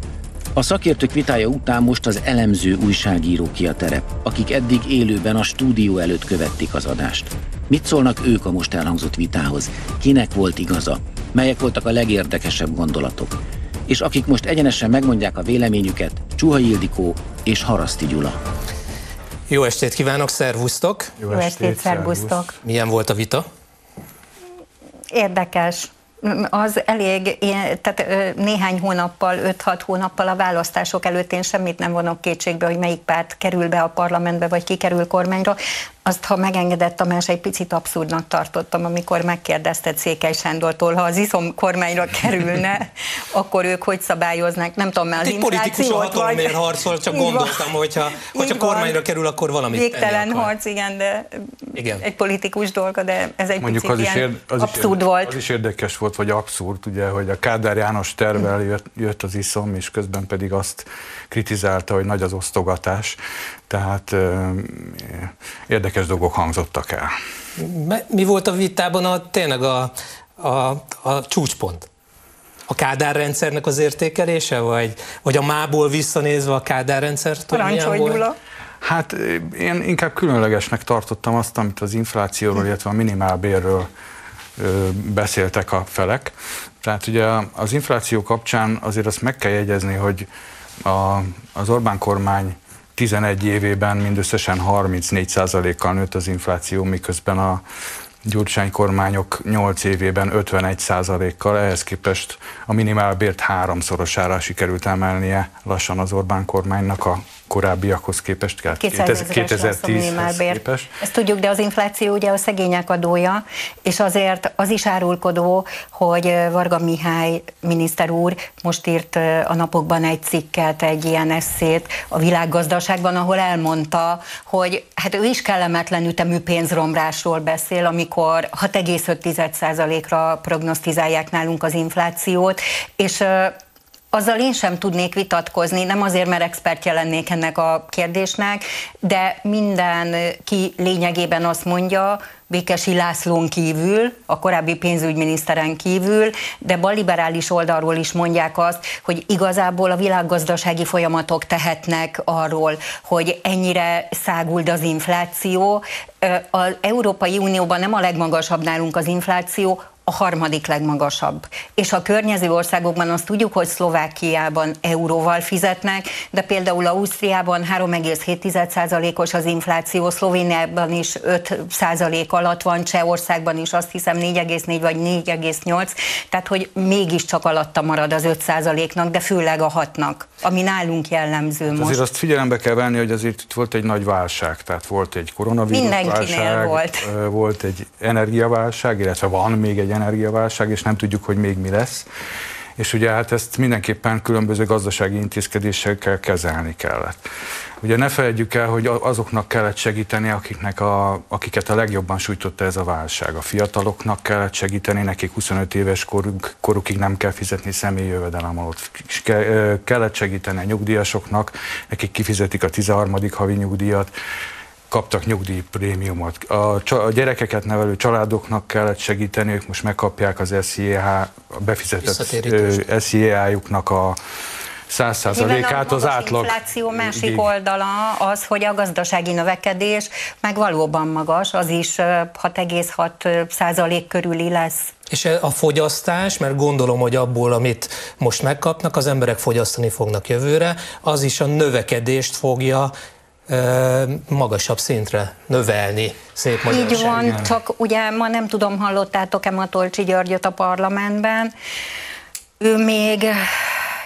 A szakértők vitája után most az elemző újságíró ki a terep, akik eddig élőben a stúdió előtt követték az adást. Mit szólnak ők a most elhangzott vitához? Kinek volt igaza? Melyek voltak a legérdekesebb gondolatok? És akik most egyenesen megmondják a véleményüket, Csuha Ildikó és Haraszti Gyula. Jó estét kívánok, szervusztok! Jó estét, szervusztok! Milyen volt a vita? Érdekes. Az elég, én- tehát néhány hónappal, 5-6 hónappal a választások előtt én semmit nem vonok kétségbe, hogy melyik párt kerül be a parlamentbe, vagy kikerül kormányra. Azt, ha megengedett Tamás, egy picit abszurdnak tartottam, amikor megkérdezted Székely Sándortól, ha az iszom kormányra kerülne, akkor ők hogy szabályoznak? Nem tudom, mert az Egy politikus a hatalomért harcol, csak Így van. gondoltam, hogyha, hogyha Így van. kormányra kerül, akkor valamit tenni Végtelen akar. harc, igen, de Igen. egy politikus dolga, de ez egy Mondjuk picit az is, ilyen ér, az, is abszurd érde- volt. az is érdekes volt, vagy abszurd, ugye, hogy a Kádár János tervel jött, jött az iszom, és közben pedig azt kritizálta, hogy nagy az osztogatás. Tehát érdekes dolgok hangzottak el. Mi volt a vitában a, tényleg a, a, a csúcspont? A Kádár rendszernek az értékelése, vagy, vagy a mából visszanézve a Kádár milyen Parancsolj? Gyula. Hát én inkább különlegesnek tartottam azt, amit az inflációról, illetve a minimálbérről beszéltek a felek. Tehát ugye az infláció kapcsán azért azt meg kell jegyezni, hogy a, az Orbán kormány 11 évében mindösszesen 34%-kal nőtt az infláció, miközben a Gyurcsány kormányok 8 évében 51%-kal, ehhez képest a minimálbért háromszorosára sikerült emelnie lassan az Orbán kormánynak a korábbiakhoz képest, 200 ezeres lesz a 2010-hez minimálbér. képest. Ezt tudjuk, de az infláció ugye a szegények adója, és azért az is árulkodó, hogy Varga Mihály miniszter úr most írt a napokban egy cikket, egy ilyen eszét a világgazdaságban, ahol elmondta, hogy hát ő is kellemetlen ütemű pénzromlásról beszél, amikor 6,5%-ra prognosztizálják nálunk az inflációt, és azzal én sem tudnék vitatkozni, nem azért, mert expertje lennék ennek a kérdésnek, de minden ki lényegében azt mondja, Békesi Lászlón kívül, a korábbi pénzügyminiszteren kívül, de balliberális oldalról is mondják azt, hogy igazából a világgazdasági folyamatok tehetnek arról, hogy ennyire száguld az infláció. Az Európai Unióban nem a legmagasabb nálunk az infláció, a harmadik legmagasabb. És a környező országokban azt tudjuk, hogy Szlovákiában euróval fizetnek, de például Ausztriában 3,7%-os az infláció, Szlovéniában is 5% alatt van, Csehországban is azt hiszem 4,4 vagy 4,8, tehát hogy mégiscsak alatta marad az 5%-nak, de főleg a 6-nak, ami nálunk jellemző most. Azért azt figyelembe kell venni, hogy azért itt volt egy nagy válság, tehát volt egy koronavírus Mindenkinél válság, volt. volt egy energiaválság, illetve van még egy energiaválság, és nem tudjuk, hogy még mi lesz. És ugye hát ezt mindenképpen különböző gazdasági intézkedésekkel kezelni kellett. Ugye ne felejtjük el, hogy azoknak kellett segíteni, akiknek a, akiket a legjobban sújtotta ez a válság. A fiataloknak kellett segíteni, nekik 25 éves koruk, korukig nem kell fizetni személyi jövedelemadót. És ke, kellett segíteni a nyugdíjasoknak, nekik kifizetik a 13. havi nyugdíjat, kaptak nyugdíjprémiumot. A, a gyerekeket nevelő családoknak kellett segíteni, ők most megkapják az SZIH, a befizetett. SZIH-juknak a 100%-át az átlag. Az infláció másik oldala az, hogy a gazdasági növekedés meg valóban magas, az is 6,6% körüli lesz. És a fogyasztás, mert gondolom, hogy abból, amit most megkapnak, az emberek fogyasztani fognak jövőre, az is a növekedést fogja magasabb szintre növelni, szép magyarság. Így van, csak ugye ma nem tudom, hallottátok-e Matolcsi Györgyöt a parlamentben, ő még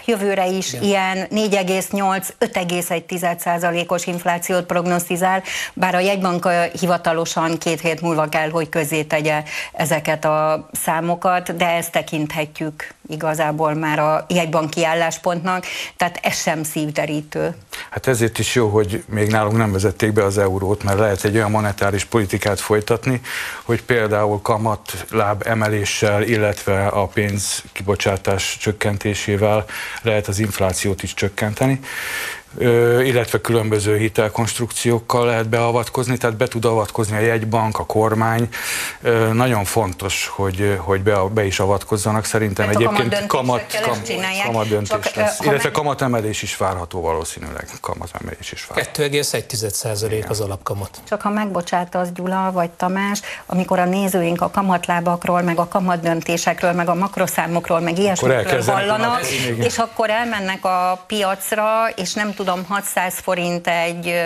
jövőre is Igen. ilyen 4,8-5,1%-os inflációt prognosztizál, bár a jegybank hivatalosan két hét múlva kell, hogy közé tegye ezeket a számokat, de ezt tekinthetjük igazából már a jegybanki álláspontnak, tehát ez sem szívderítő. Hát ezért is jó, hogy még nálunk nem vezették be az eurót, mert lehet egy olyan monetáris politikát folytatni, hogy például kamat láb emeléssel, illetve a pénz kibocsátás csökkentésével lehet az inflációt is csökkenteni illetve különböző hitelkonstrukciókkal lehet beavatkozni, tehát be tud avatkozni a jegybank, a kormány. Nagyon fontos, hogy, hogy be, be is avatkozzanak. Szerintem hát egyébként kamat, kamat, kamat döntés Csak, lesz. Illetve meg... kamatemelés is várható valószínűleg. Kamatemelés is várható. 2,1% az alapkamat. Csak ha megbocsátasz Gyula vagy Tamás, amikor a nézőink a kamatlábakról, meg a kamatdöntésekről, meg a makroszámokról, meg ilyesmikről hallanak, és akkor elmennek a piacra, és nem tud tudom, 600 forint egy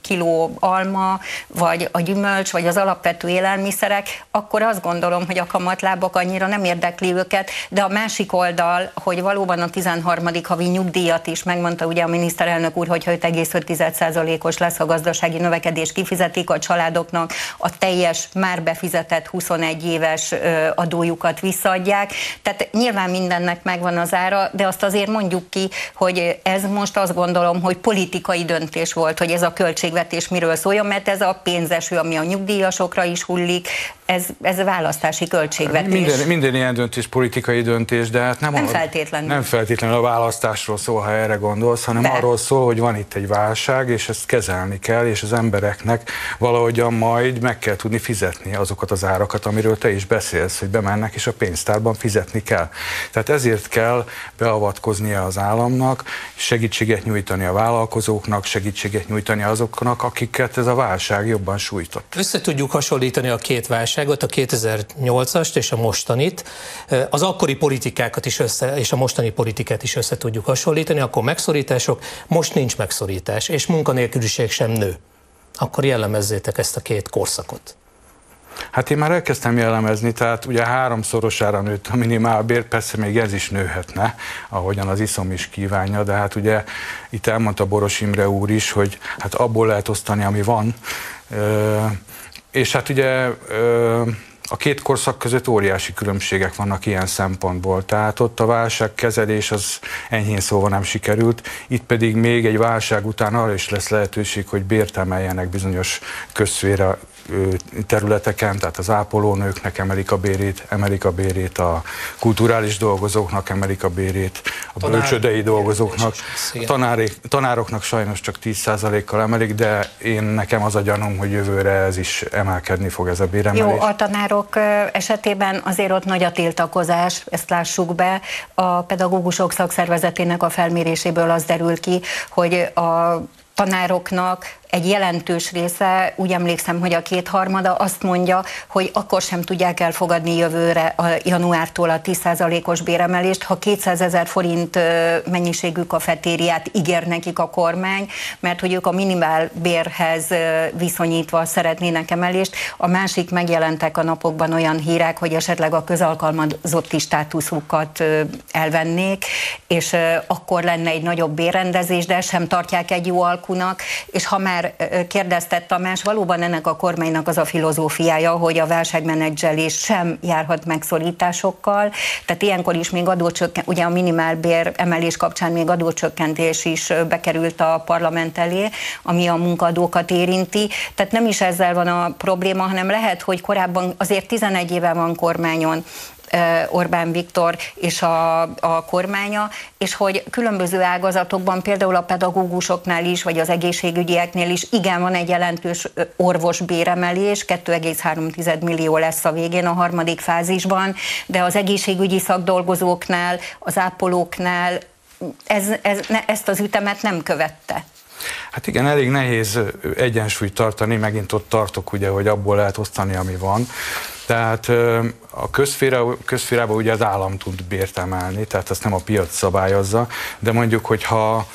kiló alma, vagy a gyümölcs, vagy az alapvető élelmiszerek, akkor azt gondolom, hogy a kamatlábak annyira nem érdekli őket, de a másik oldal, hogy valóban a 13. havi nyugdíjat is megmondta ugye a miniszterelnök úr, hogy 5,5%-os lesz a gazdasági növekedés, kifizetik a családoknak a teljes, már befizetett 21 éves adójukat visszaadják. Tehát nyilván mindennek megvan az ára, de azt azért mondjuk ki, hogy ez most azt gondolom, hogy politikai döntés volt, hogy ez a költségvetés miről szóljon, mert ez a pénzeső, ami a nyugdíjasokra is hullik, ez, ez a választási költségvetés. Minden, minden ilyen döntés politikai döntés, de hát nem, nem a, feltétlenül. Nem feltétlenül a választásról szól, ha erre gondolsz, hanem de. arról szól, hogy van itt egy válság, és ezt kezelni kell, és az embereknek valahogyan majd meg kell tudni fizetni azokat az árakat, amiről te is beszélsz, hogy bemennek, és a pénztárban fizetni kell. Tehát ezért kell beavatkoznia az államnak, segítséget nyújtani a vállalkozóknak, segítséget nyújtani azoknak, akiket ez a válság jobban sújtott. Össze tudjuk hasonlítani a két válság válságot, a 2008-ast és a mostanit, az akkori politikákat is össze, és a mostani politikát is össze tudjuk hasonlítani, akkor megszorítások, most nincs megszorítás, és munkanélküliség sem nő. Akkor jellemezzétek ezt a két korszakot. Hát én már elkezdtem jellemezni, tehát ugye háromszorosára nőtt a minimálbér, persze még ez is nőhetne, ahogyan az iszom is kívánja, de hát ugye itt elmondta Boros Imre úr is, hogy hát abból lehet osztani, ami van, és hát ugye a két korszak között óriási különbségek vannak ilyen szempontból. Tehát ott a válságkezelés az enyhén szóval nem sikerült, itt pedig még egy válság után arra is lesz lehetőség, hogy bért emeljenek bizonyos közszféra területeken, tehát az ápolónőknek emelik a bérét, emelik a bérét, a kulturális dolgozóknak emelik a bérét, a Tanár, bölcsödei dolgozóknak, a tanári, tanároknak sajnos csak 10%-kal emelik, de én nekem az a gyanúm, hogy jövőre ez is emelkedni fog ez a béremelés. Jó, a tanárok esetében azért ott nagy a tiltakozás, ezt lássuk be. A pedagógusok szakszervezetének a felméréséből az derül ki, hogy a tanároknak egy jelentős része, úgy emlékszem, hogy a kétharmada azt mondja, hogy akkor sem tudják elfogadni jövőre a januártól a 10%-os béremelést, ha 200 ezer forint mennyiségű kafetériát ígér nekik a kormány, mert hogy ők a minimál bérhez viszonyítva szeretnének emelést. A másik megjelentek a napokban olyan hírek, hogy esetleg a közalkalmazotti státuszukat elvennék, és akkor lenne egy nagyobb bérrendezés, de sem tartják egy jó alkunak, és ha már már kérdeztett Tamás, valóban ennek a kormánynak az a filozófiája, hogy a válságmenedzselés sem járhat megszorításokkal, tehát ilyenkor is még adócsökkent, ugye a minimálbér emelés kapcsán még adócsökkentés is bekerült a parlament elé, ami a munkadókat érinti, tehát nem is ezzel van a probléma, hanem lehet, hogy korábban azért 11 éve van kormányon, Orbán Viktor és a, a kormánya, és hogy különböző ágazatokban, például a pedagógusoknál is, vagy az egészségügyieknél is igen van egy jelentős orvosbéremelés, 2,3 millió lesz a végén a harmadik fázisban, de az egészségügyi szakdolgozóknál, az ápolóknál ez, ez, ne, ezt az ütemet nem követte. Hát igen, elég nehéz egyensúlyt tartani, megint ott tartok ugye, hogy abból lehet osztani, ami van. Tehát a közféra, közférában ugye az állam tud bért emelni, tehát azt nem a piac szabályozza, de mondjuk, hogyha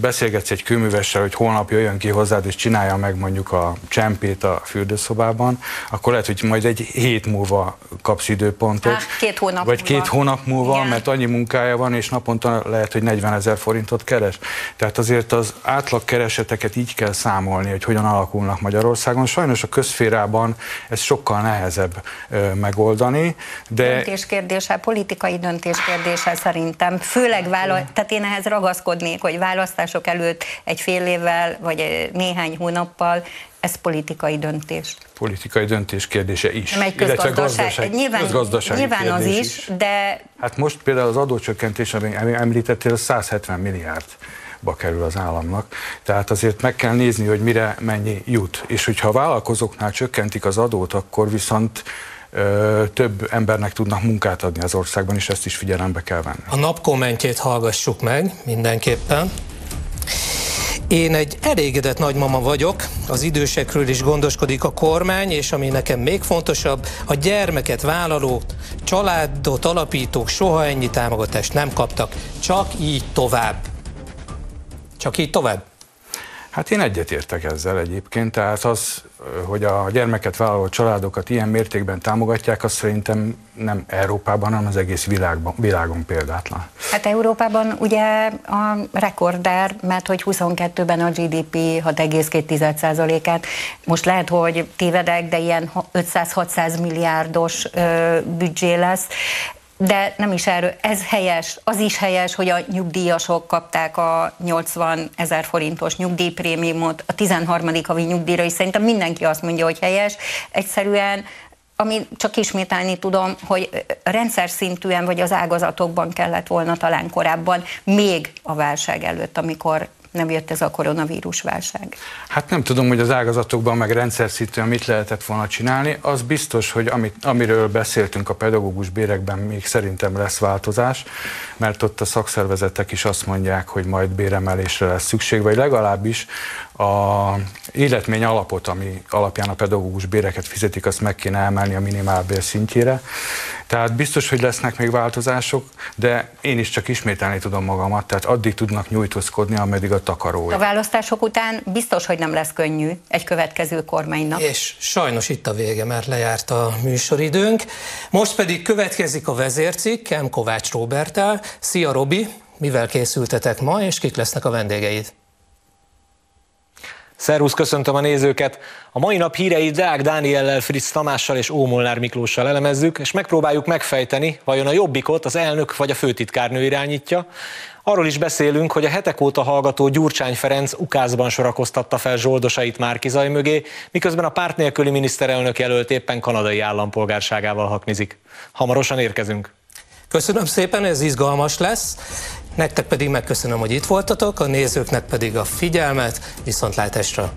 beszélgetsz egy kőművessel, hogy holnap jöjjön ki hozzád, és csinálja meg mondjuk a csempét a fürdőszobában, akkor lehet, hogy majd egy hét múlva kapsz időpontot. Há, két hónap Vagy múlva. két hónap múlva, Igen. mert annyi munkája van, és naponta lehet, hogy 40 ezer forintot keres. Tehát azért az átlag kereseteket így kell számolni, hogy hogyan alakulnak Magyarországon. Sajnos a közférában ez sokkal nehezebb ö, megoldani. De... Döntéskérdése, politikai döntéskérdése szerintem. Főleg vála... tehát én ehhez ragaszkodnék, hogy vála választások előtt egy fél évvel, vagy néhány hónappal, ez politikai döntés. Politikai döntés kérdése is. Nem egy közgazdaság, nyilván, nyilván az is, is, de... Hát most például az adócsökkentés, ami említettél, az 170 milliárd ba kerül az államnak. Tehát azért meg kell nézni, hogy mire mennyi jut. És hogyha a vállalkozóknál csökkentik az adót, akkor viszont ö, több embernek tudnak munkát adni az országban, és ezt is figyelembe kell venni. A nap kommentjét hallgassuk meg mindenképpen. Én egy elégedett nagymama vagyok, az idősekről is gondoskodik a kormány, és ami nekem még fontosabb, a gyermeket vállaló, családot alapítók soha ennyi támogatást nem kaptak. Csak így tovább. Csak így tovább. Hát én egyetértek ezzel egyébként, tehát az, hogy a gyermeket vállaló családokat ilyen mértékben támogatják, az szerintem nem Európában, hanem az egész világban, világon példátlan. Hát Európában ugye a rekorder, mert hogy 22-ben a GDP 6,2%-át, most lehet, hogy tévedek, de ilyen 500-600 milliárdos büdzsé lesz de nem is erről, ez helyes, az is helyes, hogy a nyugdíjasok kapták a 80 ezer forintos nyugdíjprémiumot a 13. havi nyugdíjra, és szerintem mindenki azt mondja, hogy helyes. Egyszerűen ami csak ismételni tudom, hogy rendszer szintűen vagy az ágazatokban kellett volna talán korábban, még a válság előtt, amikor nem jött ez a koronavírus válság? Hát nem tudom, hogy az ágazatokban meg rendszer szintűen mit lehetett volna csinálni. Az biztos, hogy amit, amiről beszéltünk a pedagógus bérekben, még szerintem lesz változás, mert ott a szakszervezetek is azt mondják, hogy majd béremelésre lesz szükség, vagy legalábbis a életmény alapot, ami alapján a pedagógus béreket fizetik, azt meg kéne emelni a minimálbér szintjére. Tehát biztos, hogy lesznek még változások, de én is csak ismételni tudom magamat, tehát addig tudnak nyújtózkodni, ameddig a takaró. A választások után biztos, hogy nem lesz könnyű egy következő kormánynak. És sajnos itt a vége, mert lejárt a műsoridőnk. Most pedig következik a vezércikk, Kem Kovács Robertel. Szia Robi, mivel készültetek ma, és kik lesznek a vendégeid? Szervusz, köszöntöm a nézőket! A mai nap híreit Deák Dániellel, Fritz Tamással és Ómolnár Miklóssal elemezzük, és megpróbáljuk megfejteni, vajon a jobbikot az elnök vagy a főtitkárnő irányítja. Arról is beszélünk, hogy a hetek óta hallgató Gyurcsány Ferenc ukázban sorakoztatta fel zsoldosait Márkizaj mögé, miközben a párt nélküli miniszterelnök jelölt éppen kanadai állampolgárságával haknizik. Hamarosan érkezünk. Köszönöm szépen, ez izgalmas lesz. Nektek pedig megköszönöm, hogy itt voltatok, a nézőknek pedig a figyelmet, viszontlátásra!